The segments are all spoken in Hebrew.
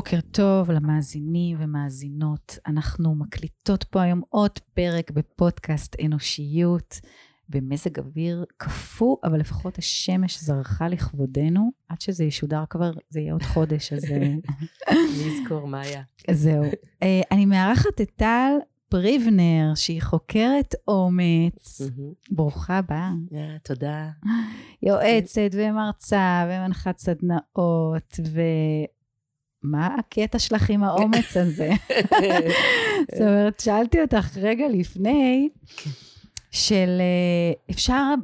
בוקר טוב למאזינים ומאזינות. אנחנו מקליטות פה היום עוד פרק בפודקאסט אנושיות, במזג אוויר קפוא, אבל לפחות השמש זרחה לכבודנו. עד שזה ישודר כבר, זה יהיה עוד חודש, אז... אני אזכור מה היה. זהו. אה, אני מארחת את טל פריבנר, שהיא חוקרת אומץ. ברוכה הבאה. תודה. יועצת ומרצה ומנחת סדנאות, ו... מה הקטע שלך עם האומץ הזה? זאת אומרת, שאלתי אותך רגע לפני, של אה, אפשר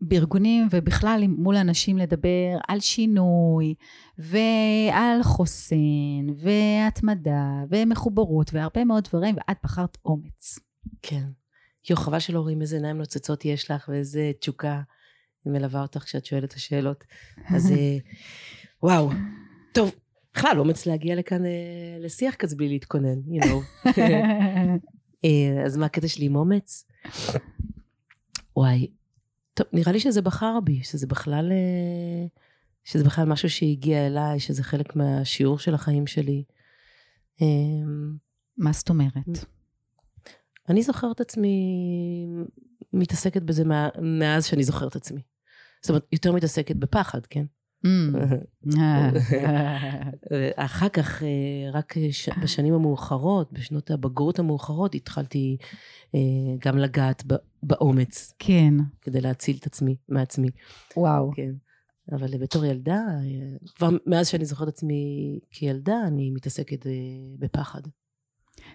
בארגונים ובכלל מול אנשים לדבר על שינוי ועל חוסן והתמדה ומחוברות והרבה מאוד דברים, ואת בחרת אומץ. כן. יו, חבל שלא רואים איזה עיניים נוצצות יש לך ואיזה תשוקה. מלווה אותך כשאת שואלת את השאלות. אז אה, וואו. טוב, בכלל, אומץ להגיע לכאן אה, לשיח כזה בלי להתכונן, you know. אה, אז מה הקטע שלי עם אומץ? וואי, טוב, נראה לי שזה בחר בי, שזה בכלל, אה, שזה בכלל משהו שהגיע אליי, שזה חלק מהשיעור של החיים שלי. אה, מה זאת אומרת? אני זוכרת עצמי מתעסקת בזה מאז שאני זוכרת עצמי. זאת אומרת, יותר מתעסקת בפחד, כן? Mm. אחר כך, אה, רק בשנים המאוחרות, בשנות הבגרות המאוחרות, התחלתי אה, גם לגעת באומץ. כן. כדי להציל את עצמי, מעצמי. וואו. כן. אבל בתור ילדה, אה, כבר מאז שאני זוכרת עצמי כילדה, אני מתעסקת בפחד.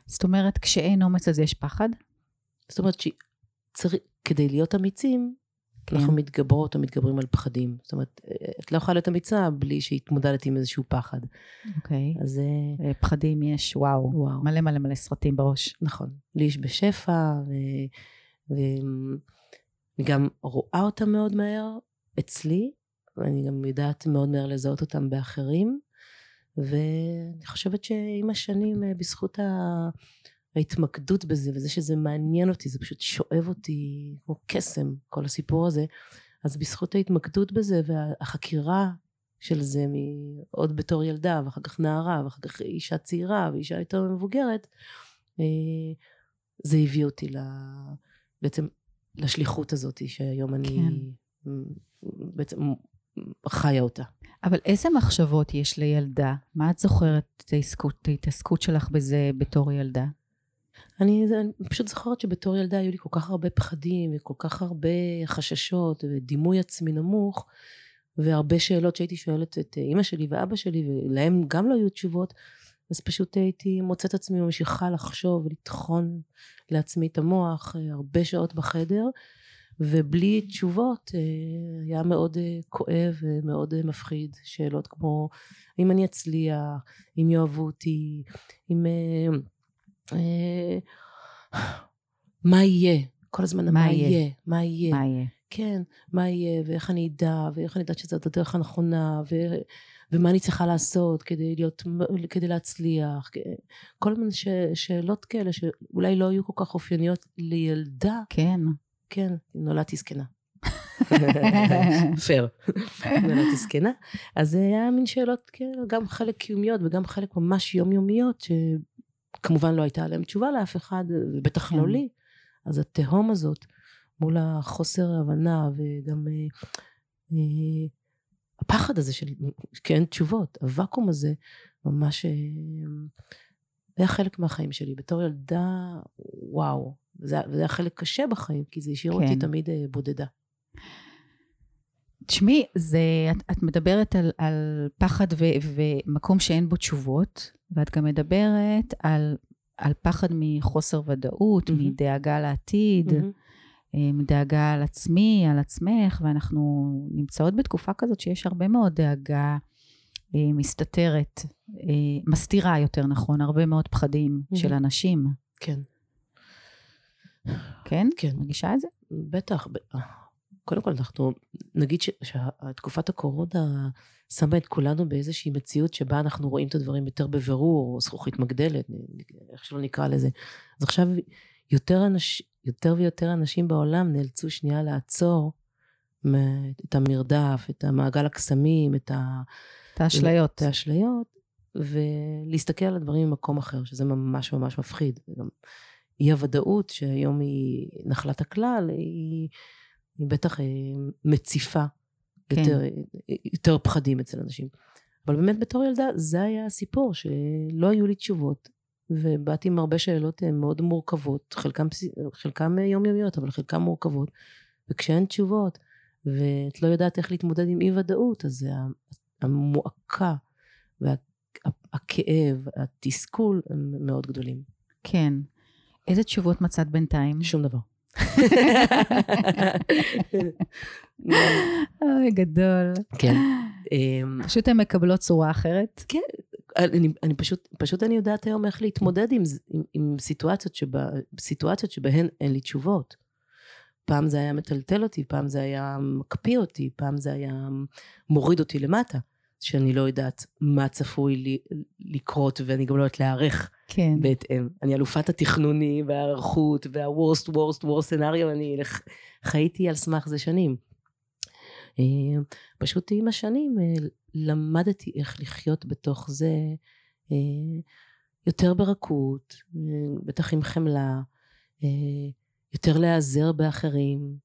זאת אומרת, כשאין אומץ אז יש פחד? זאת אומרת, כדי להיות אמיצים, כן. אנחנו מתגברות או מתגברים על פחדים. זאת אומרת, את לא יכולה להיות אמיצה בלי שהתמודדת עם איזשהו פחד. אוקיי. אז... אה, פחדים יש, וואו, וואו. מלא מלא מלא סרטים בראש. נכון. לי יש בשפע, ואני גם רואה אותם מאוד מהר אצלי, ואני גם יודעת מאוד מהר לזהות אותם באחרים, ואני חושבת שעם השנים, אה, בזכות ה... ההתמקדות בזה וזה שזה מעניין אותי זה פשוט שואב אותי כמו קסם כל הסיפור הזה אז בזכות ההתמקדות בזה והחקירה של זה עוד בתור ילדה ואחר כך נערה ואחר כך אישה צעירה ואישה יותר מבוגרת אה, זה הביא אותי בעצם לשליחות הזאת שהיום אני כן. בעצם חיה אותה. אבל איזה מחשבות יש לילדה? מה את זוכרת את ההתעסקות שלך בזה בתור ילדה? אני, אני פשוט זוכרת שבתור ילדה היו לי כל כך הרבה פחדים וכל כך הרבה חששות ודימוי עצמי נמוך והרבה שאלות שהייתי שואלת את אימא שלי ואבא שלי ולהם גם לא היו תשובות אז פשוט הייתי מוצאת עצמי ממשיכה לחשוב ולטחון לעצמי את המוח אה, הרבה שעות בחדר ובלי תשובות אה, היה מאוד אה, כואב ומאוד מפחיד שאלות כמו אם אני אצליח? אם יאהבו אותי? אם אה, מה יהיה? כל הזמן מה יהיה? מה יהיה? מה יהיה? כן, מה יהיה, ואיך אני אדע, ואיך אני יודעת שזאת הדרך הנכונה, ו... ומה אני צריכה לעשות כדי להיות, כדי להצליח, כל מיני ש... שאלות כאלה שאולי לא היו כל כך אופייניות לילדה. כן. כן, נולדתי זקנה. פייר. נולדתי זקנה. אז זה היה מין שאלות, כן, גם חלק קיומיות וגם חלק ממש יומיומיות, כמובן לא הייתה עליהם תשובה לאף אחד, ובטח לא כן. לי. אז התהום הזאת, מול החוסר ההבנה וגם אה, אה, הפחד הזה של כן תשובות, הוואקום הזה, ממש אה, היה חלק מהחיים שלי. בתור ילדה, וואו, זה, זה היה חלק קשה בחיים, כי זה השאיר כן. אותי תמיד אה, בודדה. תשמעי, את, את מדברת על, על פחד ו, ומקום שאין בו תשובות, ואת גם מדברת על, על פחד מחוסר ודאות, mm-hmm. מדאגה לעתיד, mm-hmm. מדאגה על עצמי, על עצמך, ואנחנו נמצאות בתקופה כזאת שיש הרבה מאוד דאגה אה, מסתתרת, אה, מסתירה יותר נכון, הרבה מאוד פחדים mm-hmm. של אנשים. כן. כן? כן. מרגישה את זה? בטח. קודם כל אנחנו נגיד שתקופת הקורונה שמה את כולנו באיזושהי מציאות שבה אנחנו רואים את הדברים יותר בבירור, או זכוכית מגדלת, איך שלא נקרא לזה. אז עכשיו יותר, אנש, יותר ויותר אנשים בעולם נאלצו שנייה לעצור את המרדף, את המעגל הקסמים, את, ה... את האשליות. את האשליות, ולהסתכל על הדברים ממקום אחר, שזה ממש ממש מפחיד. אי הוודאות שהיום היא נחלת הכלל, היא, היא בטח אה, מציפה כן. יותר, יותר פחדים אצל אנשים. אבל באמת בתור ילדה זה היה הסיפור, שלא היו לי תשובות, ובאתי עם הרבה שאלות אה, מאוד מורכבות, חלקם, חלקם יומיומיות, אבל חלקם מורכבות, וכשאין תשובות, ואת לא יודעת איך להתמודד עם אי ודאות, אז המועקה והכאב, התסכול, הם מאוד גדולים. כן. איזה תשובות מצאת בינתיים? שום דבר. אוי, גדול. כן. אמ, פשוט הן מקבלות צורה אחרת? כן. אני, אני פשוט, פשוט אני יודעת היום איך להתמודד עם, עם, עם סיטואציות, שבה, סיטואציות שבהן אין לי תשובות. פעם זה היה מטלטל אותי, פעם זה היה מקפיא אותי, פעם זה היה מוריד אותי למטה. שאני לא יודעת מה צפוי לי לקרות ואני גם לא יודעת להיערך כן. בהתאם. אני אלופת התכנוני וההיערכות וה-worst worst worst scenario, אני חייתי על סמך זה שנים. אה, פשוט עם השנים אה, למדתי איך לחיות בתוך זה אה, יותר ברכות, בטח עם חמלה, יותר להיעזר באחרים.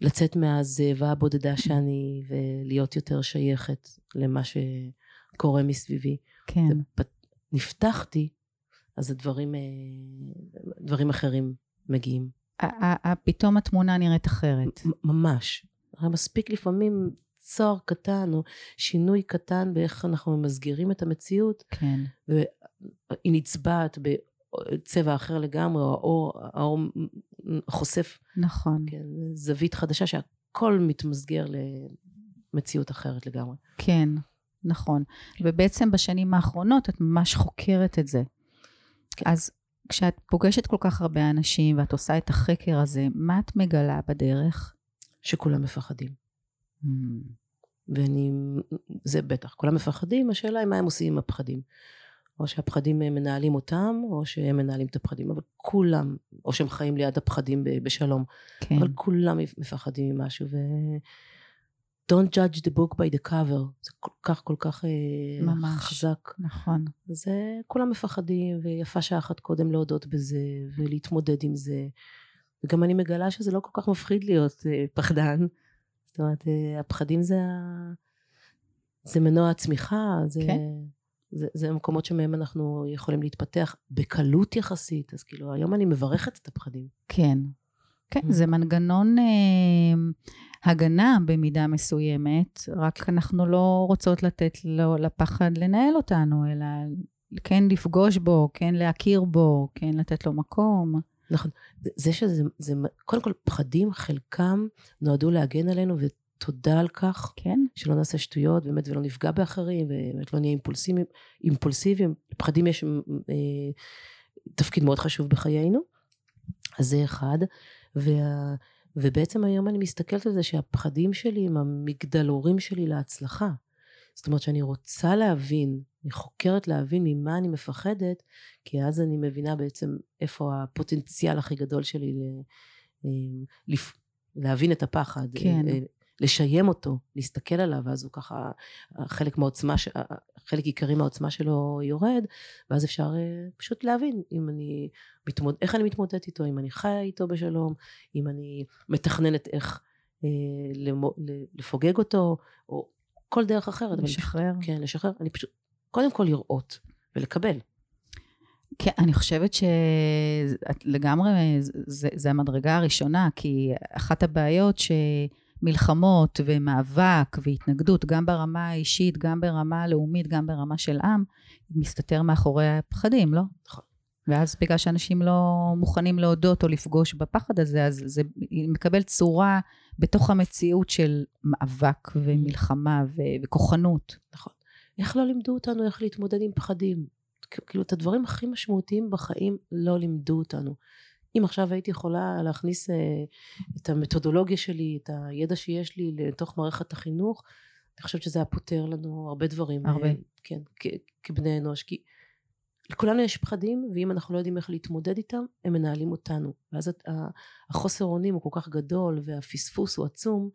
לצאת מהזאבה הבודדה שאני ולהיות יותר שייכת למה שקורה מסביבי. כן. נפתחתי, אז הדברים, אה, דברים אחרים מגיעים. פתאום התמונה נראית אחרת. ממש. הרי מספיק לפעמים צוהר קטן או שינוי קטן באיך אנחנו ממסגרים את המציאות. כן. והיא נצבעת צבע אחר לגמרי, או האור, האור חושף נכון. כן, זווית חדשה שהכל מתמסגר למציאות אחרת לגמרי. כן, נכון. ובעצם בשנים האחרונות את ממש חוקרת את זה. כן. אז כשאת פוגשת כל כך הרבה אנשים ואת עושה את החקר הזה, מה את מגלה בדרך? שכולם מפחדים. Mm. ואני, זה בטח, כולם מפחדים, השאלה היא מה הם עושים עם הפחדים. או שהפחדים מנהלים אותם, או שהם מנהלים את הפחדים, אבל כולם, או שהם חיים ליד הפחדים בשלום, כן. אבל כולם מפחדים ממשהו, ו... Don't judge the book by the cover, זה כל כך כל כך אה, ממש, חזק. נכון. אז כולם מפחדים, ויפה שעה אחת קודם להודות בזה, ולהתמודד עם זה. וגם אני מגלה שזה לא כל כך מפחיד להיות אה, פחדן. זאת אומרת, אה, הפחדים זה, זה מנוע הצמיחה, זה... כן. זה, זה מקומות שמהם אנחנו יכולים להתפתח בקלות יחסית, אז כאילו היום אני מברכת את הפחדים. כן. כן, mm. זה מנגנון אה, הגנה במידה מסוימת, רק אנחנו לא רוצות לתת לו, לפחד לנהל אותנו, אלא כן לפגוש בו, כן להכיר בו, כן לתת לו מקום. נכון. זה שזה, זה, קודם כל, פחדים, חלקם נועדו להגן עלינו, תודה על כך. כן. שלא נעשה שטויות, באמת, ולא נפגע באחרים, ובאמת לא נהיה אימפולסיביים. אימפולסיביים. פחדים יש אה, תפקיד מאוד חשוב בחיינו. אז זה אחד. וה, ובעצם היום אני מסתכלת על זה שהפחדים שלי הם המגדלורים שלי להצלחה. זאת אומרת שאני רוצה להבין, אני חוקרת להבין ממה אני מפחדת, כי אז אני מבינה בעצם איפה הפוטנציאל הכי גדול שלי ל, אה, להבין את הפחד. כן. לשיים אותו, להסתכל עליו, ואז הוא ככה, חלק מהעוצמה, חלק עיקרי מהעוצמה שלו יורד, ואז אפשר אה, פשוט להבין אם אני מתמוד... איך אני מתמודדת איתו, אם אני חיה איתו בשלום, אם אני מתכננת איך אה, למו... לפוגג אותו, או כל דרך אחרת. לשחרר. פשוט, כן, לשחרר. אני פשוט, קודם כל לראות ולקבל. כן, אני חושבת שלגמרי זה, זה המדרגה הראשונה, כי אחת הבעיות ש... מלחמות ומאבק והתנגדות, גם ברמה האישית, גם ברמה הלאומית, גם ברמה של עם, מסתתר מאחורי הפחדים, לא? נכון. ואז בגלל שאנשים לא מוכנים להודות או לפגוש בפחד הזה, אז זה מקבל צורה בתוך המציאות של מאבק ומלחמה ו- וכוחנות. נכון. איך לא לימדו אותנו איך להתמודד עם פחדים? כאילו, את הדברים הכי משמעותיים בחיים לא לימדו אותנו. אם עכשיו הייתי יכולה להכניס אה, את המתודולוגיה שלי, את הידע שיש לי לתוך מערכת החינוך, אני חושבת שזה היה פותר לנו הרבה דברים. הרבה. כן, כבני אנוש. כי לכולנו יש פחדים, ואם אנחנו לא יודעים איך להתמודד איתם, הם מנהלים אותנו. ואז החוסר אונים הוא כל כך גדול, והפספוס הוא עצום,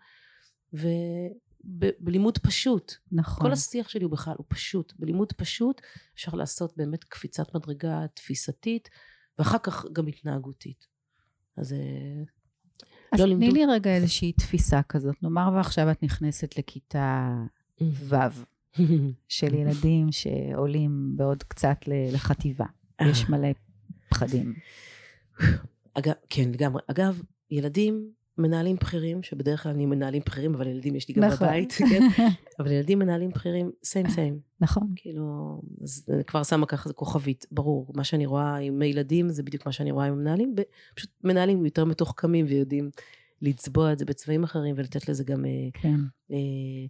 ו... ב- בלימוד פשוט. נכון. כל השיח שלי הוא בכלל, הוא פשוט. בלימוד פשוט אפשר לעשות באמת קפיצת מדרגה תפיסתית, ואחר כך גם התנהגותית. אז... אה, אז לא תני לי רגע איזושהי תפיסה כזאת. נאמר ועכשיו את נכנסת לכיתה ו' של ילדים שעולים בעוד קצת לחטיבה. יש מלא פחדים. אגב, כן, לגמרי. אגב, ילדים מנהלים בכירים, שבדרך כלל אני מנהלים בכירים, אבל ילדים יש לי גם נכון. בבית, כן? אבל ילדים מנהלים בכירים, סיים סיים. נכון. כאילו, אז אני כבר שמה ככה כוכבית, ברור. מה שאני רואה עם הילדים זה בדיוק מה שאני רואה עם המנהלים, פשוט מנהלים יותר מתוחכמים ויודעים לצבוע את זה בצבעים אחרים ולתת לזה גם... אה, כן. אה,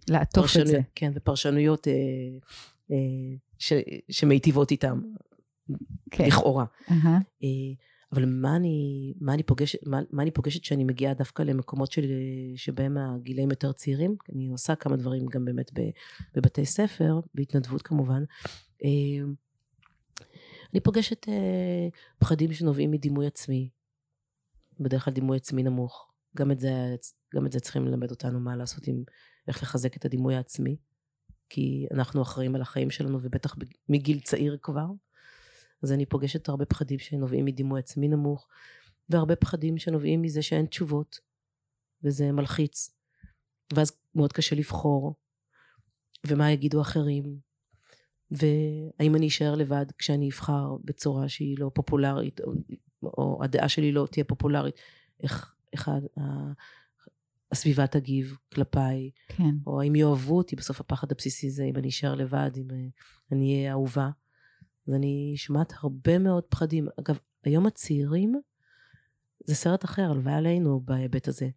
לעטוף את זה. כן, ופרשנויות אה, אה, ש, שמיטיבות איתם, כן. לכאורה. אהה. אה, אבל מה אני, מה אני פוגשת, מה, מה אני פוגשת כשאני מגיעה דווקא למקומות של, שבהם הגילאים יותר צעירים, אני עושה כמה דברים גם באמת בבתי ספר, בהתנדבות כמובן. אה, אני פוגשת אה, פחדים שנובעים מדימוי עצמי, בדרך כלל דימוי עצמי נמוך. גם את זה, גם את זה צריכים ללמד אותנו מה לעשות עם, איך לחזק את הדימוי העצמי, כי אנחנו אחראים על החיים שלנו ובטח מגיל צעיר כבר. אז אני פוגשת הרבה פחדים שנובעים מדימוי עצמי נמוך, והרבה פחדים שנובעים מזה שאין תשובות, וזה מלחיץ. ואז מאוד קשה לבחור, ומה יגידו אחרים, והאם אני אשאר לבד כשאני אבחר בצורה שהיא לא פופולרית, או, או הדעה שלי לא תהיה פופולרית, איך, איך ה- ה- הסביבה תגיב כלפיי, כן. או האם יאהבו אותי, בסוף הפחד הבסיסי זה אם אני אשאר לבד, אם אה, אני אהיה אהובה. אז אני שומעת הרבה מאוד פחדים. אגב, היום הצעירים, זה סרט אחר, הלוואי עלינו בהיבט הזה.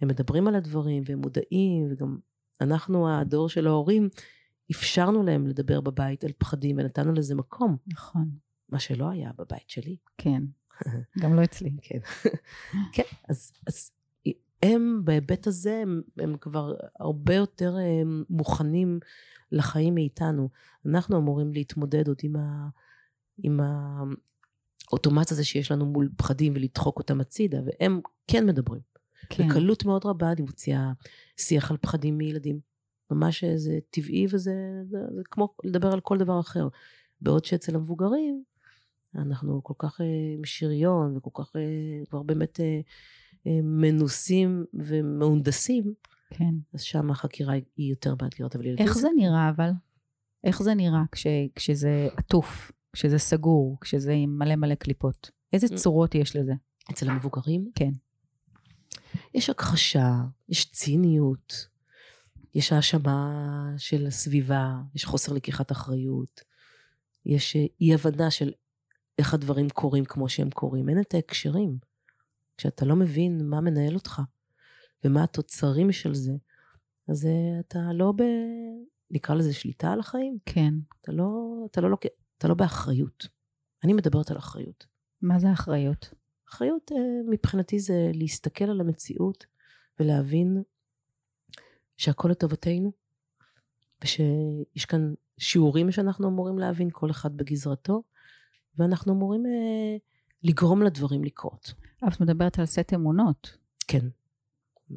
הם מדברים על הדברים והם מודעים, וגם אנחנו, הדור של ההורים, אפשרנו להם לדבר בבית על פחדים ונתנו לזה מקום, נכון. מה שלא היה בבית שלי. כן. גם לא אצלי. כן. כן, אז, אז הם בהיבט הזה, הם, הם כבר הרבה יותר הם, מוכנים לחיים מאיתנו. אנחנו אמורים להתמודד עוד עם, ה, עם האוטומט הזה שיש לנו מול פחדים ולדחוק אותם הצידה, והם כן מדברים. כן. בקלות מאוד רבה אני מוציאה שיח על פחדים מילדים. ממש זה טבעי וזה זה, זה כמו לדבר על כל דבר אחר. בעוד שאצל המבוגרים, אנחנו כל כך אה, עם שריון וכל כך אה, כבר באמת אה, אה, מנוסים ומהונדסים, כן. אז שם החקירה היא- יותר מאתגרת. אבל ילדים איך זה נראה אבל? איך זה נראה כש, כשזה עטוף, כשזה סגור, כשזה עם מלא מלא קליפות? איזה Mm. צורות יש לזה? אצל המבוגרים? כן. יש הכחשה, יש ציניות, יש האשמה של הסביבה, יש חוסר לקיחת אחריות, יש אה, אי הבנה של איך הדברים קורים כמו שהם קורים. אין את ההקשרים. כשאתה לא מבין מה מנהל אותך ומה התוצרים של זה, אז אה, אתה לא ב... נקרא לזה שליטה על החיים. כן. אתה לא, אתה לא. אתה לא באחריות. אני מדברת על אחריות. מה זה אחריות? אחריות אה, מבחינתי זה להסתכל על המציאות ולהבין שהכל לטובתנו, ושיש כאן שיעורים שאנחנו אמורים להבין, כל אחד בגזרתו, ואנחנו אמורים אה, לגרום לדברים לקרות. את מדברת על סט אמונות. כן.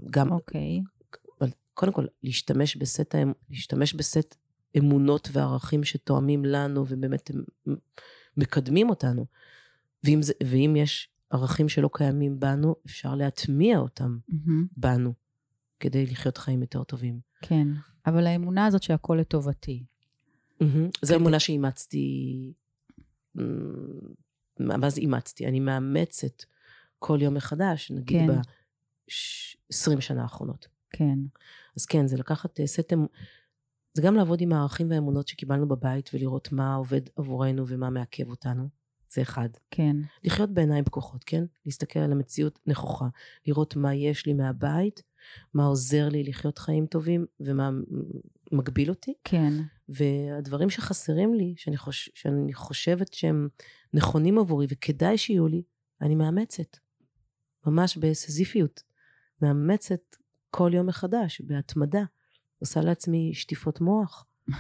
גם, אוקיי. קודם כל, להשתמש בסט, להשתמש בסט אמונות וערכים שתואמים לנו ובאמת הם מקדמים אותנו. ואם, זה, ואם יש ערכים שלא קיימים בנו, אפשר להטמיע אותם מהמם. בנו, כדי לחיות חיים יותר טובים. כן. אבל האמונה הזאת שהכל לטובתי. זו אמונה שאימצתי, מה זה אימצתי? אני מאמצת כל יום מחדש, נגיד כן. ב-20 שנה האחרונות. כן. אז כן, זה לקחת אה, סט, אמ- זה גם לעבוד עם הערכים והאמונות שקיבלנו בבית ולראות מה עובד עבורנו ומה מעכב אותנו. זה אחד. כן. לחיות בעיניים פקוחות, כן? להסתכל על המציאות נכוחה. לראות מה יש לי מהבית, מה עוזר לי לחיות חיים טובים ומה מגביל אותי. כן. והדברים שחסרים לי, שאני, חוש... שאני חושבת שהם נכונים עבורי וכדאי שיהיו לי, אני מאמצת. ממש בסזיפיות. מאמצת כל יום מחדש, בהתמדה. עושה לעצמי שטיפות מוח,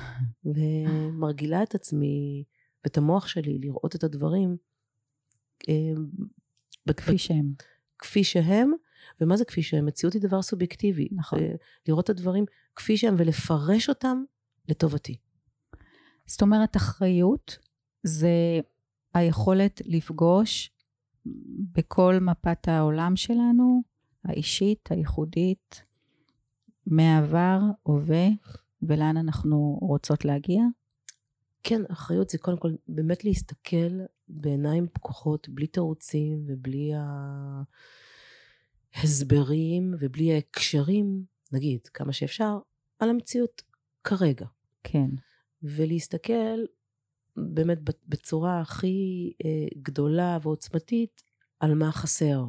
ומרגילה את עצמי ואת המוח שלי לראות את הדברים אה, ב- כפי שהם. כפי שהם, ומה זה כפי שהם? מציאות היא דבר סובייקטיבי. נכון. לראות את הדברים כפי שהם ולפרש אותם לטובתי. זאת אומרת, אחריות זה היכולת לפגוש בכל מפת העולם שלנו, האישית, הייחודית, מעבר, הווה, ולאן אנחנו רוצות להגיע? כן, אחריות זה קודם כל באמת להסתכל בעיניים פקוחות, בלי תירוצים ובלי ההסברים ובלי ההקשרים, נגיד, כמה שאפשר, על המציאות כרגע. כן. ולהסתכל באמת בצורה הכי אה, גדולה ועוצמתית על מה חסר,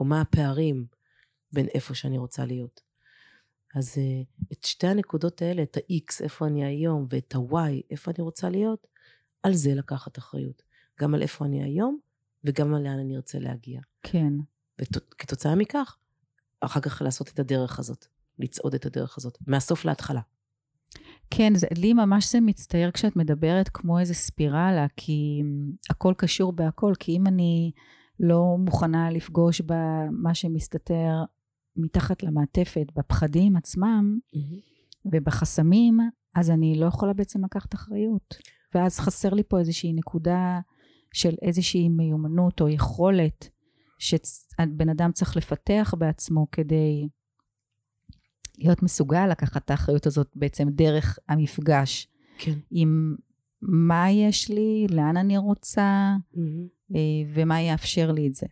או מה הפערים בין איפה שאני רוצה להיות. אז אה, את שתי הנקודות האלה, את ה-X, איפה אני היום, ואת ה-Y, איפה אני רוצה להיות, על זה לקחת אחריות. גם על איפה אני היום, וגם על לאן אני ארצה להגיע. כן. וכתוצאה מכך, אחר כך לעשות את הדרך הזאת, לצעוד את הדרך הזאת, מהסוף להתחלה. כן, זה, לי ממש זה מצטייר כשאת מדברת כמו איזה ספירלה, כי הכל קשור בהכל, כי אם אני לא מוכנה לפגוש במה שמסתתר מתחת למעטפת, בפחדים עצמם mm-hmm. ובחסמים, אז אני לא יכולה בעצם לקחת אחריות. ואז חסר לי פה איזושהי נקודה של איזושהי מיומנות או יכולת שבן אדם צריך לפתח בעצמו כדי להיות מסוגל לקחת את האחריות הזאת בעצם דרך המפגש. כן. עם מה יש לי, לאן אני רוצה, mm-hmm. ומה יאפשר לי את זה.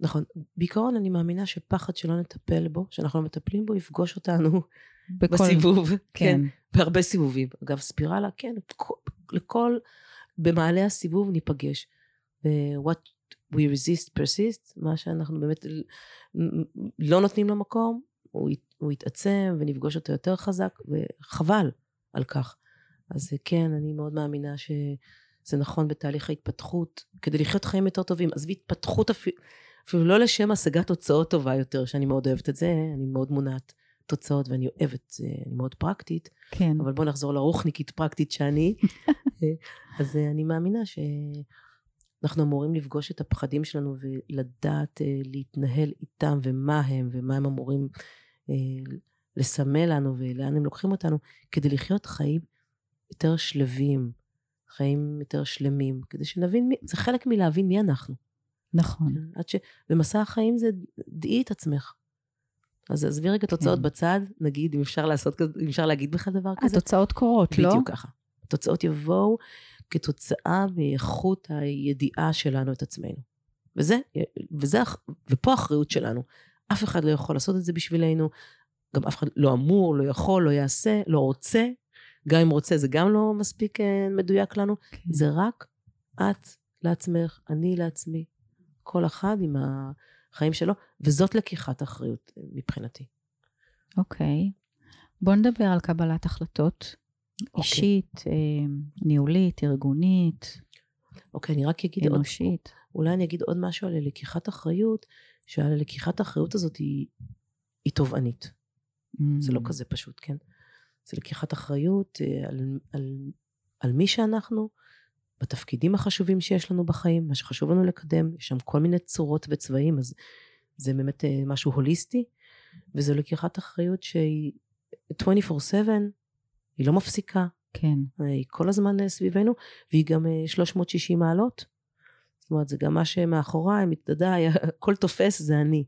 נכון. בעיקרון אני מאמינה שפחד שלא נטפל בו, שאנחנו לא מטפלים בו, יפגוש אותנו בכל, בסיבוב. כן. כן. בהרבה סיבובים. אגב, ספירלה, כן, לכל, במעלה הסיבוב ניפגש. ו-what we resist persist, מה שאנחנו באמת לא נותנים לו מקום, הוא, הוא יתעצם ונפגוש אותו יותר חזק, וחבל על כך. אז כן, אני מאוד מאמינה שזה נכון בתהליך ההתפתחות, כדי לחיות חיים יותר טובים. עזבי התפתחות אפילו, אפילו לא לשם השגת תוצאות טובה יותר, שאני מאוד אוהבת את זה, אני מאוד מונעת תוצאות ואני אוהבת, אני מאוד פרקטית. כן. אבל בואו נחזור לרוחניקית פרקטית שאני. אז אני מאמינה שאנחנו אמורים לפגוש את הפחדים שלנו ולדעת אה, להתנהל איתם ומה הם ומה הם אמורים אה, לסמל לנו ולאן הם לוקחים אותנו, כדי לחיות חיים יותר שלווים, חיים יותר שלמים, כדי שנבין, מי, זה חלק מלהבין מי אנחנו. נכון. עד ש... במסע החיים זה דעי את עצמך. אז עזבי רגע תוצאות כן. בצד, נגיד, אם אפשר לעשות כזה, אם אפשר להגיד בכלל דבר כזה. התוצאות קורות, בדיוק לא? בדיוק ככה. התוצאות יבואו כתוצאה מאיכות הידיעה שלנו את עצמנו. וזה, וזה, ופה האחריות שלנו. אף אחד לא יכול לעשות את זה בשבילנו, גם אף אחד לא אמור, לא יכול, לא יעשה, לא רוצה. גם אם רוצה, זה גם לא מספיק אה, מדויק לנו. כן. זה רק את לעצמך, אני לעצמי, כל אחד עם החיים שלו, וזאת לקיחת אחריות אה, מבחינתי. אוקיי. בוא נדבר על קבלת החלטות. אוקיי. אישית, אה, ניהולית, ארגונית. אוקיי, אני רק אגיד אנושית. עוד, אולי אני אגיד עוד משהו על לקיחת אחריות, שהלקיחת האחריות הזאת היא, היא תובענית. Mm. זה לא כזה פשוט, כן? זה לקיחת אחריות אה, על, על, על מי שאנחנו, בתפקידים החשובים שיש לנו בחיים, מה שחשוב לנו לקדם, יש שם כל מיני צורות וצבעים, אז זה באמת אה, משהו הוליסטי, וזו לקיחת אחריות שהיא 24/7, היא לא מפסיקה. כן. היא כל הזמן סביבנו, והיא גם 360 מעלות. זאת אומרת, זה גם מה שמאחוריי, מתדעי, הכל תופס, זה אני.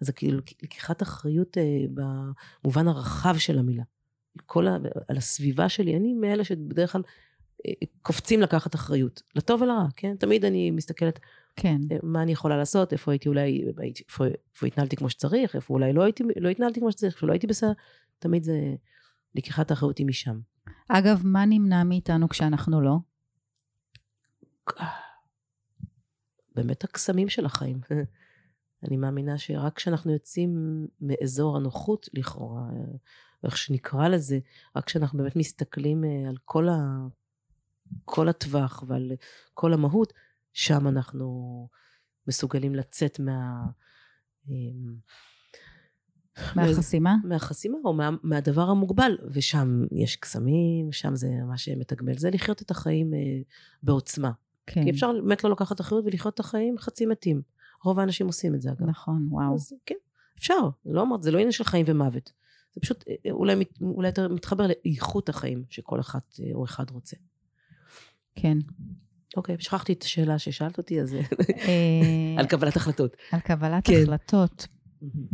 אז זה כאילו לקיחת אחריות אה, במובן הרחב של המילה. כל ה, על הסביבה שלי, אני מאלה שבדרך כלל אה, קופצים לקחת אחריות, לטוב ולרע, כן? תמיד אני מסתכלת, כן. אה, מה אני יכולה לעשות, איפה הייתי אולי, איפה, איפה התנהלתי כמו שצריך, איפה אולי לא, הייתי, לא התנהלתי כמו שצריך, איפה לא הייתי בסדר, תמיד זה, לקיחת האחריות היא משם. אגב, מה נמנע מאיתנו כשאנחנו לא? באמת הקסמים של החיים. אני מאמינה שרק כשאנחנו יוצאים מאזור הנוחות לכאורה, איך שנקרא לזה, רק כשאנחנו באמת מסתכלים אה, על כל, ה, כל הטווח ועל כל המהות, שם אנחנו מסוגלים לצאת מה... אמ, מהחסימה? מהחסימה או מה, מהדבר המוגבל, ושם יש קסמים, שם זה מה שמתגמל, זה לחיות את החיים אה, בעוצמה. כן. כי אפשר באמת לא לקחת אחריות ולחיות את החיים חצי מתים. רוב האנשים עושים את זה אגב. נכון, וואו. אז כן, אפשר, לא אמרת, זה לא עניין של חיים ומוות. זה פשוט אה, אולי, אולי יותר מתחבר לאיכות החיים שכל אחת או אחד רוצה. כן. אוקיי, שכחתי את השאלה ששאלת אותי, אז על קבלת החלטות. על קבלת כן. החלטות.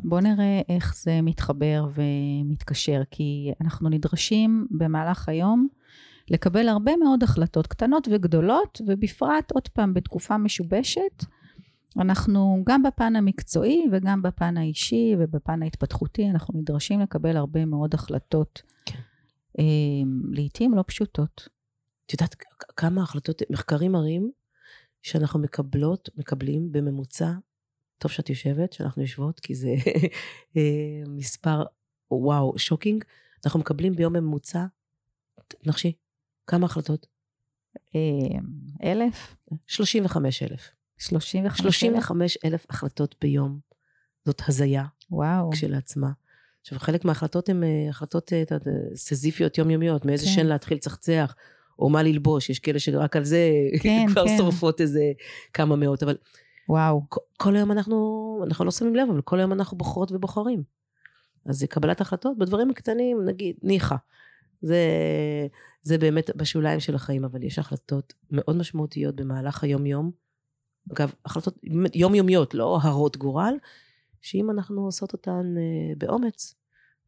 בואו נראה איך זה מתחבר ומתקשר, כי אנחנו נדרשים במהלך היום לקבל הרבה מאוד החלטות קטנות וגדולות, ובפרט, עוד פעם, בתקופה משובשת, אנחנו גם בפן המקצועי וגם בפן האישי ובפן ההתפתחותי, אנחנו נדרשים לקבל הרבה מאוד החלטות, כן. אה, לעתים לא פשוטות. את יודעת כמה החלטות, מחקרים מראים שאנחנו מקבלות, מקבלים בממוצע טוב שאת יושבת, שאנחנו יושבות, כי זה אה, מספר, וואו, שוקינג. אנחנו מקבלים ביום ממוצע, נחשי, כמה החלטות? אה, אלף? 35 אלף. 35 35 אלף החלטות ביום. זאת הזיה. וואו. כשלעצמה. עכשיו, חלק מההחלטות הן אה, החלטות סזיפיות יומיומיות, מאיזה כן. שן להתחיל לצחצח, או מה ללבוש, יש כאלה שרק על זה כן, כבר כן. שורפות איזה כמה מאות, אבל וואו. כל היום אנחנו, אנחנו לא שמים לב, אבל כל היום אנחנו בוחרות ובוחרים. אז זה קבלת החלטות בדברים הקטנים, נגיד, ניחא. זה, זה באמת בשוליים של החיים, אבל יש החלטות מאוד משמעותיות במהלך היום-יום. אגב, החלטות יומיומיות, לא הרות גורל, שאם אנחנו עושות אותן אה, באומץ,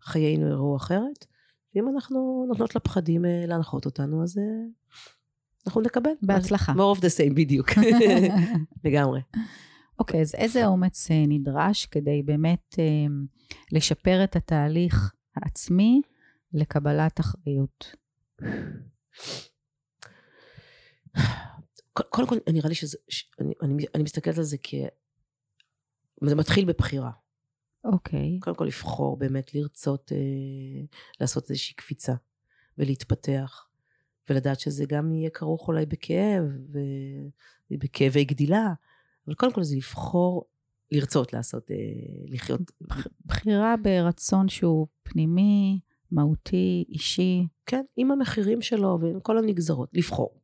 חיינו יראו אחרת. ואם אנחנו נותנות לפחדים אה, להנחות אותנו, אז אה, אנחנו נקבל. בהצלחה. more of the same, בדיוק. לגמרי. אוקיי, okay, אז איזה אומץ נדרש כדי באמת לשפר את התהליך העצמי לקבלת אחריות? קודם כל, נראה לי שזה, אני, אני, אני מסתכלת על זה כ... זה מתחיל בבחירה. אוקיי. Okay. קודם כל לבחור באמת לרצות אה, לעשות איזושהי קפיצה ולהתפתח. ולדעת שזה גם יהיה כרוך אולי בכאב, ובכאבי גדילה, אבל קודם כל זה לבחור, לרצות לעשות, אה, לחיות. בחירה ברצון שהוא פנימי, מהותי, אישי. כן, עם המחירים שלו ועם כל הנגזרות, לבחור.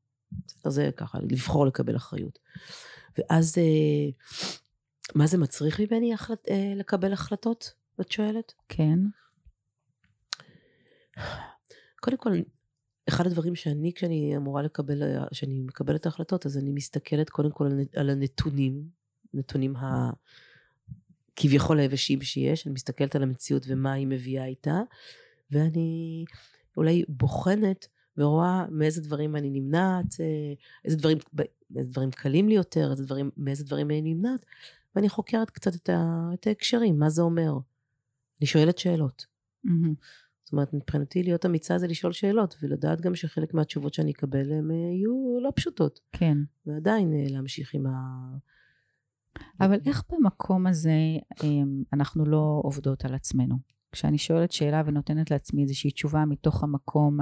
אז זה ככה, לבחור לקבל אחריות. ואז, אה, מה זה מצריך ממני החלט, אה, לקבל החלטות? את שואלת? כן. קודם כל, אחד הדברים שאני, כשאני אמורה לקבל, כשאני מקבלת ההחלטות, אז אני מסתכלת קודם כל על הנתונים, נתונים הכביכול היבשים שיש, אני מסתכלת על המציאות ומה היא מביאה איתה, ואני אולי בוחנת ורואה מאיזה דברים אני נמנעת, אה, איזה דברים, איזה דברים קלים לי יותר, איזה דברים, מאיזה דברים אני נמנעת, ואני חוקרת קצת את, ה, את ההקשרים, מה זה אומר. אני שואלת שאלות. Mm-hmm. זאת אומרת, מבחינתי להיות אמיצה זה לשאול שאלות, ולדעת גם שחלק מהתשובות שאני אקבל הן אה, יהיו לא פשוטות. כן. ועדיין אה, להמשיך עם ה... אבל איך במקום הזה אנחנו לא עובדות על עצמנו? כשאני שואלת שאלה ונותנת לעצמי איזושהי תשובה מתוך המקום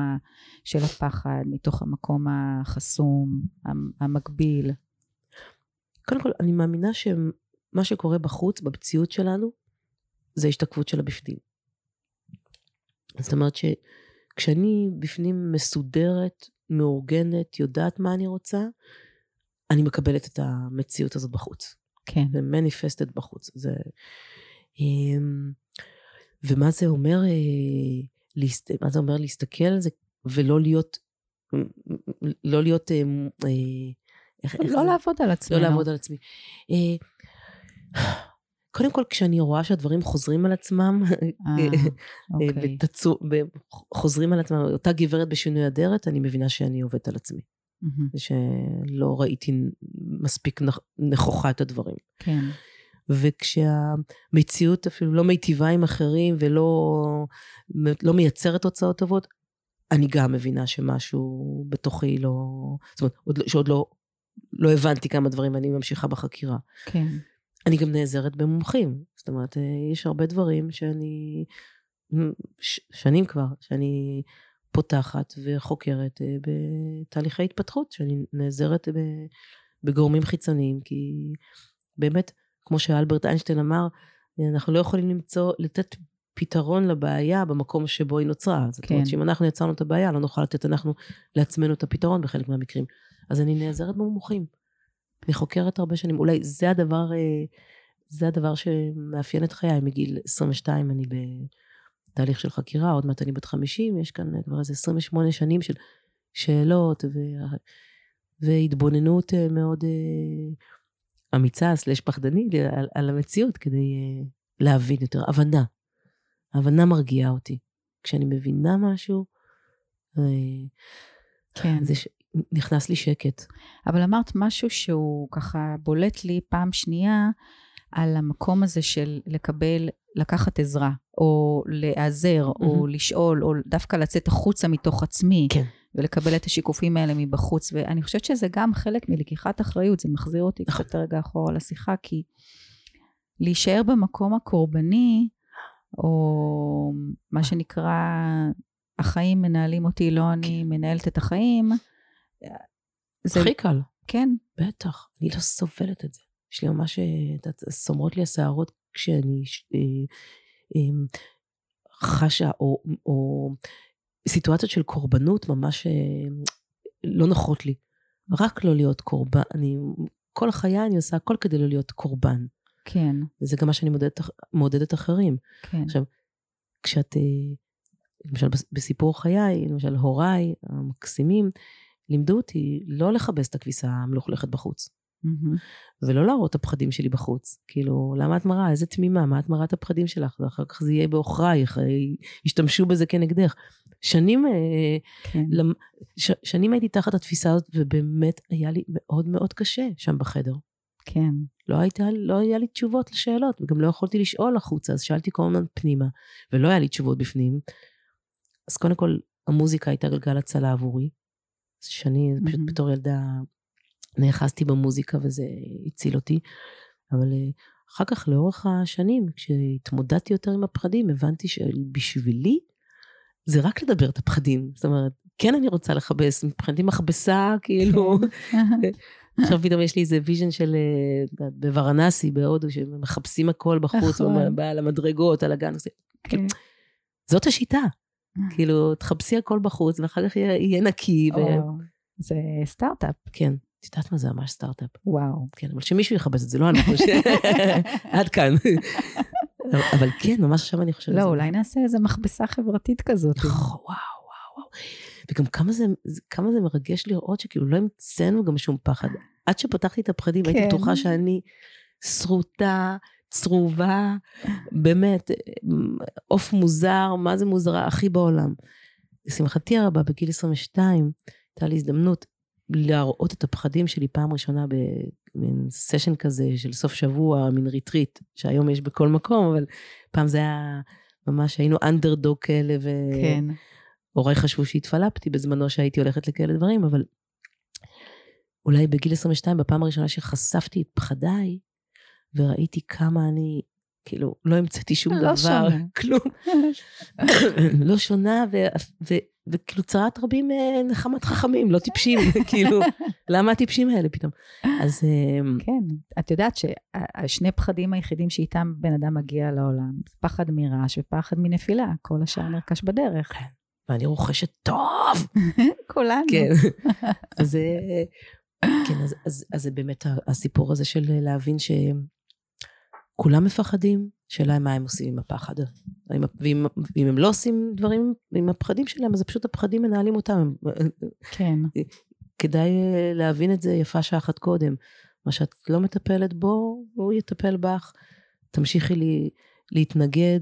של הפחד, מתוך המקום החסום, המקביל. קודם כל, אני מאמינה שמה שקורה בחוץ, במציאות שלנו, זה השתקפות של הבפנים. זאת אומרת שכשאני בפנים מסודרת, מאורגנת, יודעת מה אני רוצה, אני מקבלת את המציאות הזאת בחוץ. כן. זה מניפסטד בחוץ. זה... ומה זה אומר, אה, להסת... מה זה אומר להסתכל על זה ולא להיות, לא להיות, אמ, אה, איך, לא איך לעבוד זה? על עצמי. לא לעבוד על עצמי. אה, קודם כל, כשאני רואה שהדברים חוזרים על עצמם, אה, אוקיי. וחוזרים על עצמם, אותה גברת בשינוי אדרת, אני מבינה שאני עובדת על עצמי. שלא ראיתי מספיק נכוחה את הדברים. כן. וכשהמציאות אפילו לא מיטיבה עם אחרים ולא לא מייצרת תוצאות טובות, אני גם מבינה שמשהו בתוכי לא... זאת אומרת, שעוד לא, לא הבנתי כמה דברים, אני ממשיכה בחקירה. כן. אני גם נעזרת במומחים. זאת אומרת, אה, יש הרבה דברים שאני, שנים כבר, שאני פותחת וחוקרת אה, בתהליכי התפתחות, שאני נעזרת בגורמים חיצוניים, כי באמת, כמו שאלברט איינשטיין אמר, אנחנו לא יכולים למצוא, לתת פתרון לבעיה במקום שבו היא נוצרה. זאת אומרת, כן. שאם אנחנו יצרנו את הבעיה, לא נוכל לתת אנחנו לעצמנו את הפתרון בחלק מהמקרים. אז אני נעזרת במומחים. אני חוקרת הרבה שנים, אולי זה הדבר, אה, זה הדבר שמאפיין את חיי. מגיל 22 אני בתהליך של חקירה, עוד מעט אני בת 50, יש כאן כבר איזה 28 שנים של שאלות ו... והתבוננות אה, מאוד אה, אמיצה, סלש פחדנית, על, על המציאות, כדי אה, להבין יותר. הבנה. הבנה מרגיעה אותי. כשאני מבינה משהו, כן. זה ש... נכנס לי שקט. אבל אמרת משהו שהוא ככה בולט לי פעם שנייה, על המקום הזה של לקבל, לקחת עזרה, או להיעזר, mm-hmm. או לשאול, או דווקא לצאת החוצה מתוך עצמי. כן. ולקבל את השיקופים האלה מבחוץ. ואני חושבת שזה גם חלק מלקיחת אחריות, זה מחזיר אותי נכון. קצת רגע אחורה לשיחה, כי להישאר במקום הקורבני, או מה שנקרא, החיים מנהלים אותי, לא אני כן. מנהלת את החיים, זה... הכי קל. כן. בטח, אני לא סובלת את זה. יש לי ממש, סומרות לי השערות כשאני אה, אה, חשה, או, או סיטואציות של קורבנות ממש אה, לא נוחות לי. רק לא להיות קורבן, אני, כל חיי אני עושה הכל כדי לא להיות קורבן. כן. וזה גם מה שאני מעודדת, מעודדת אחרים. כן. עכשיו, כשאת, אה, למשל בסיפור חיי, למשל הוריי המקסימים, לימדו אותי לא לכבס את הכביסה המלוכלכת בחוץ. Mm-hmm. ולא להראות את הפחדים שלי בחוץ. כאילו, למה את מראה? איזה תמימה, מה את מראה את הפחדים שלך? ואחר כך זה יהיה בעוכרייך, אה, ישתמשו בזה כנגדך. שנים, אה, כן. למ... ש... שנים הייתי תחת התפיסה הזאת, ובאמת היה לי מאוד מאוד קשה שם בחדר. כן. לא, הייתה, לא היה לי תשובות לשאלות, וגם לא יכולתי לשאול החוצה, אז שאלתי כל הזמן פנימה, ולא היה לי תשובות בפנים. אז קודם כל, המוזיקה הייתה גלגל הצלה עבורי. שאני mm-hmm. פשוט בתור ילדה נאחזתי במוזיקה וזה הציל אותי. אבל אה, אחר כך, לאורך השנים, כשהתמודדתי יותר עם הפחדים, הבנתי שבשבילי זה רק לדבר את הפחדים. זאת אומרת, כן אני רוצה לכבס, מבחינתי מכבסה, כאילו... כן. עכשיו פתאום יש לי איזה vision של, אה, בוורנאסי, בהודו, שמכבסים הכל בחוץ, נכון. על המדרגות, על הגן. כן. זאת השיטה. כאילו, תחפשי הכל בחוץ, ואחר כך יהיה נקי. זה סטארט-אפ. כן. את יודעת מה זה ממש סטארט-אפ. וואו. כן, אבל שמישהו יכבס את זה, לא אנחנו. עד כאן. אבל כן, ממש עכשיו אני חושבת... לא, אולי נעשה איזה מכבסה חברתית כזאת. וואו, וואו, וואו. וגם כמה זה, כמה זה מרגש לראות שכאילו לא המצאנו גם שום פחד. עד שפתחתי את הפחדים, כן. הייתי בטוחה שאני שרוטה, צרובה, באמת, עוף מוזר, מה זה מוזרה הכי בעולם. לשמחתי הרבה, בגיל 22, הייתה לי הזדמנות להראות את הפחדים שלי פעם ראשונה במין סשן כזה של סוף שבוע, מין retreat, שהיום יש בכל מקום, אבל פעם זה היה ממש, היינו אנדרדוג כאלה, ו... כן. חשבו שהתפלפתי בזמנו שהייתי הולכת לכאלה דברים, אבל אולי בגיל 22, בפעם הראשונה שחשפתי את פחדיי, וראיתי כמה אני, כאילו, לא המצאתי שום לא דבר, שונה. כלום. לא שונה, ו... ו... וכאילו צרת רבים אה, נחמת חכמים, לא טיפשים, כאילו, למה הטיפשים האלה פתאום? אז... אה, כן, את יודעת שהשני פחדים היחידים שאיתם בן אדם מגיע לעולם, פחד מרעש ופחד מנפילה, כל השאר נרכש בדרך. כן, ואני רוכשת טוב! כולנו. כן, אז, כן, אז, אז, אז זה באמת הסיפור הזה של להבין שכולם מפחדים, השאלה מה הם עושים עם הפחד. ואם, ואם הם לא עושים דברים עם הפחדים שלהם, אז פשוט הפחדים מנהלים אותם. כן. כדאי להבין את זה יפה שעה אחת קודם. מה שאת לא מטפלת בו, הוא יטפל בך. תמשיכי לי, להתנגד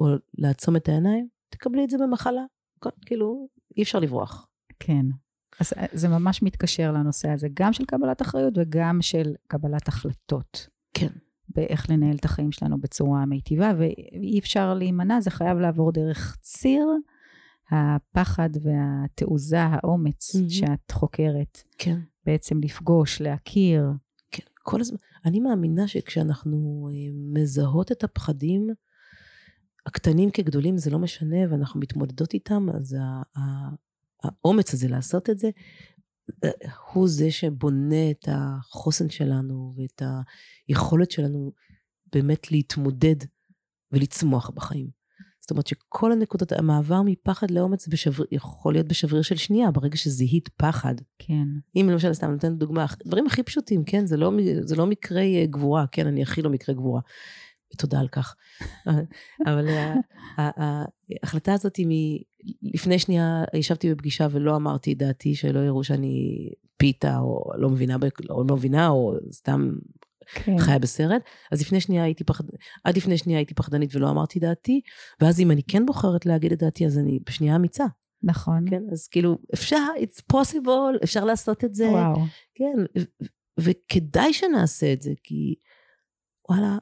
או לעצום את העיניים, תקבלי את זה במחלה. כאילו, אי אפשר לברוח. כן. אז זה ממש מתקשר לנושא הזה, גם של קבלת אחריות וגם של קבלת החלטות. כן. באיך לנהל את החיים שלנו בצורה מיטיבה, ואי אפשר להימנע, זה חייב לעבור דרך ציר הפחד והתעוזה, האומץ mm-hmm. שאת חוקרת. כן. בעצם לפגוש, להכיר. כן, כל הזמן. אני מאמינה שכשאנחנו אה, מזהות את הפחדים, הקטנים כגדולים, זה לא משנה, ואנחנו מתמודדות איתם, אז האומץ הזה לעשות את זה, הוא זה שבונה את החוסן שלנו ואת היכולת שלנו באמת להתמודד ולצמוח בחיים. זאת אומרת שכל הנקודות, המעבר מפחד לאומץ בשבר, יכול להיות בשבריר של שנייה, ברגע שזיהית פחד. כן. אם למשל, סתם נותנת דוגמה, דברים הכי פשוטים, כן? זה לא, זה לא מקרי אה, גבורה, כן? אני הכי לא מקרה גבורה. ותודה על כך. אבל ההחלטה הזאת היא, לפני שנייה ישבתי בפגישה ולא אמרתי את דעתי, שלא יראו שאני פיתה, או לא מבינה, או לא מבינה, או סתם כן. חיה בסרט. אז לפני שנייה הייתי פחד... עד לפני שנייה הייתי פחדנית ולא אמרתי דעתי, ואז אם אני כן בוחרת להגיד את דעתי, אז אני בשנייה אמיצה. נכון. כן, אז כאילו, אפשר, it's possible, אפשר לעשות את זה. וואו. כן, וכדאי שנעשה את זה, כי וואלה,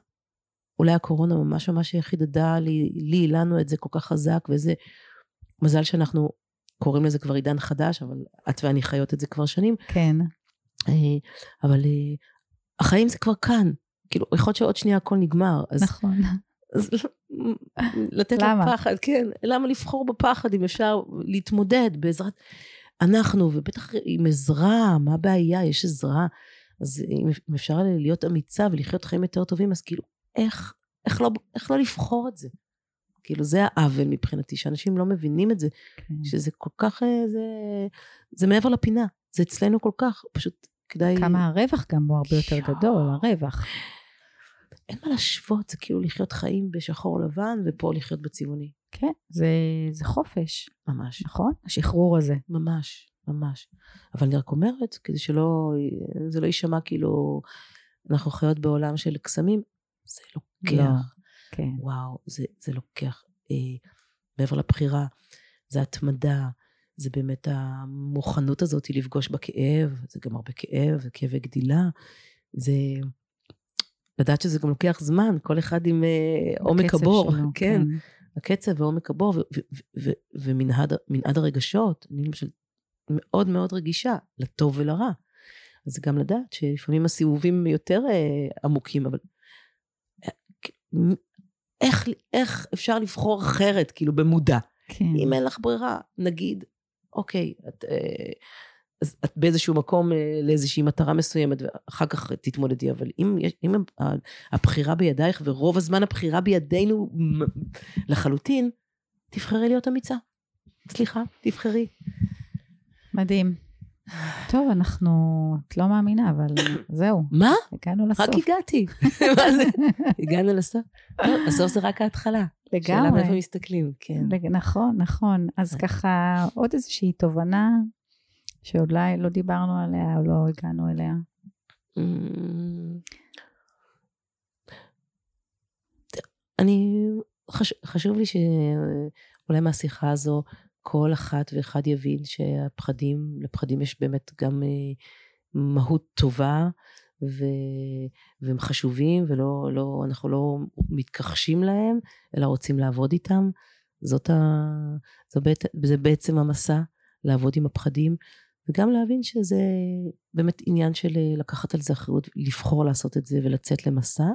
אולי הקורונה ממש ממש חידדה לי, לי, לנו את זה כל כך חזק, וזה מזל שאנחנו קוראים לזה כבר עידן חדש, אבל את ואני חיות את זה כבר שנים. כן. אה, אבל אה, החיים זה כבר כאן. כאילו, יכול להיות שעוד שנייה הכל נגמר. אז, נכון. אז לתת למה? לפחד, כן. למה לבחור בפחד אם אפשר להתמודד בעזרת... אנחנו, ובטח עם עזרה, מה הבעיה? יש עזרה. אז אם אפשר להיות אמיצה ולחיות חיים יותר טובים, אז כאילו, איך, איך, לא, איך לא לבחור את זה? כאילו, זה העוול מבחינתי, שאנשים לא מבינים את זה, כן. שזה כל כך, אה, זה, זה מעבר לפינה, זה אצלנו כל כך, פשוט כדאי... כמה הרווח גם הוא הרבה יותר גדול, הרווח. אין מה להשוות, זה כאילו לחיות חיים בשחור לבן, ופה לחיות בצבעוני. כן, זה, זה חופש. ממש. נכון? השחרור הזה. ממש, ממש. אבל אני רק אומרת, כדי שלא, זה לא יישמע כאילו, אנחנו חיות בעולם של קסמים, זה לוקח. לא, כן. וואו, זה, זה לוקח. אה, מעבר לבחירה, זה התמדה, זה באמת המוכנות הזאת לפגוש בכאב, זה גם הרבה כאב, זה כאבי גדילה, זה לדעת שזה גם לוקח זמן, כל אחד עם uh, עומק הבור, שלו, כן, כן, הקצב ועומק הבור, ומנעד הרגשות, אני למשל מאוד מאוד רגישה, לטוב ולרע. אז גם לדעת שלפעמים הסיבובים יותר uh, עמוקים, אבל איך, איך אפשר לבחור אחרת, כאילו במודע? כן. אם אין לך ברירה, נגיד, אוקיי, את, אה, אז את באיזשהו מקום אה, לאיזושהי מטרה מסוימת, ואחר כך תתמודדי, אבל אם, אם הבחירה בידייך, ורוב הזמן הבחירה בידינו לחלוטין, תבחרי להיות אמיצה. סליחה, תבחרי. מדהים. טוב, אנחנו, את לא מאמינה, אבל זהו. מה? הגענו לסוף. רק הגעתי. מה זה? הגענו לסוף. הסוף זה רק ההתחלה. לגמרי. שאלה מאיפה מסתכלים, כן. נכון, נכון. אז ככה, עוד איזושהי תובנה שאולי לא דיברנו עליה או לא הגענו אליה. אני, חשוב לי שאולי מהשיחה הזו, כל אחת ואחד יבין שהפחדים, לפחדים יש באמת גם אה, מהות טובה, ו... והם חשובים, ולא, לא, אנחנו לא מתכחשים להם, אלא רוצים לעבוד איתם. זאת ה... זה, בעת... זה בעצם המסע, לעבוד עם הפחדים, וגם להבין שזה באמת עניין של אה, לקחת על זה אחריות, לבחור לעשות את זה ולצאת למסע.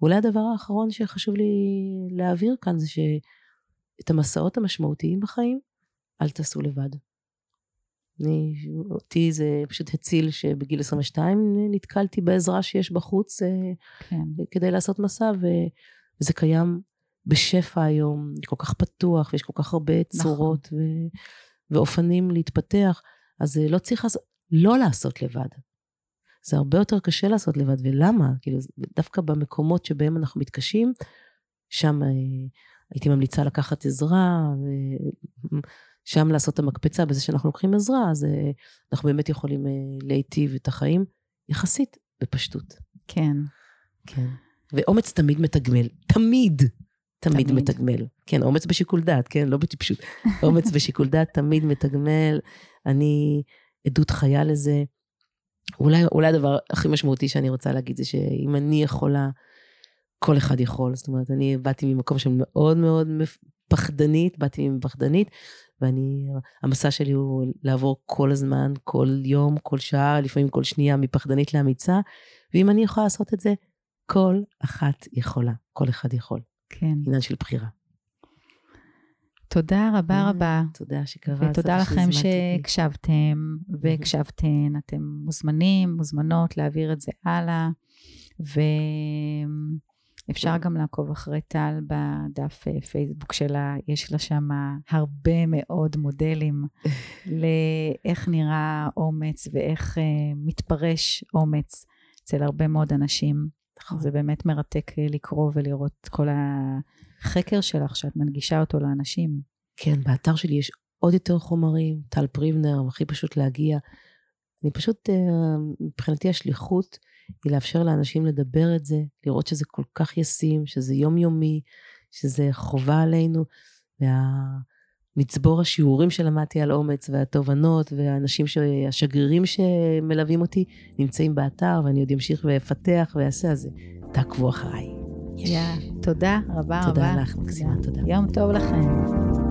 ואולי הדבר האחרון שחשוב לי להעביר כאן זה ש... את המסעות המשמעותיים בחיים, אל תעשו לבד. אני, אותי זה פשוט הציל שבגיל 22 נתקלתי בעזרה שיש בחוץ אה, כן. כדי לעשות מסע, וזה קיים בשפע היום, כל כך פתוח, ויש כל כך הרבה נכון. צורות נכון. ו, ואופנים להתפתח, אז אה, לא צריך לעשות, לא לעשות לבד. זה הרבה יותר קשה לעשות לבד, ולמה? כאילו, דווקא במקומות שבהם אנחנו מתקשים, שם אה, הייתי ממליצה לקחת עזרה, ושם לעשות את המקפצה בזה שאנחנו לוקחים עזרה, אז אה, אנחנו באמת יכולים אה, להיטיב את החיים יחסית בפשטות. כן. כן. ואומץ תמיד מתגמל, תמיד. תמיד, תמיד מתגמל. כן, אומץ בשיקול דעת, כן, לא בטיפשות. אומץ בשיקול דעת תמיד מתגמל. אני עדות חיה לזה. אולי, אולי הדבר הכי משמעותי שאני רוצה להגיד זה שאם אני יכולה כל אחד יכול. זאת אומרת, אני באתי ממקום של מאוד מאוד פחדנית, באתי מפחדנית, ואני, המסע שלי הוא לעבור כל הזמן, כל יום, כל שעה, לפעמים כל שנייה, מפחדנית לאמיצה, ואם אני יכולה לעשות את זה, כל אחת יכולה, כל אחד יכול. כן. עניין של בחירה. תודה רבה אה, רבה. תודה שקראת. ותודה לכם שהקשבתם והקשבתן. אתם מוזמנים, מוזמנות להעביר את זה הלאה. ו... אפשר גם לעקוב אחרי טל בדף אה, פייסבוק שלה, יש לה שם הרבה מאוד מודלים לאיך נראה אומץ ואיך uh, מתפרש אומץ אצל הרבה מאוד אנשים. נכון. זה באמת מרתק לקרוא ולראות כל החקר שלך, שאת מנגישה אותו לאנשים. כן, באתר שלי יש עוד יותר חומרים, טל פריבנר, הכי פשוט להגיע. אני פשוט, אה, מבחינתי השליחות היא לאפשר לאנשים לדבר את זה, לראות שזה כל כך ישים, שזה יומיומי, שזה חובה עלינו, והמצבור השיעורים שלמדתי על אומץ, והתובנות, והאנשים, ש... השגרירים שמלווים אותי, נמצאים באתר, ואני עוד אמשיך ואפתח ואעשה, אז תעקבו אחריי. Yeah, תודה רבה תודה רבה. לך, מקסימה, תודה. יום טוב לכם.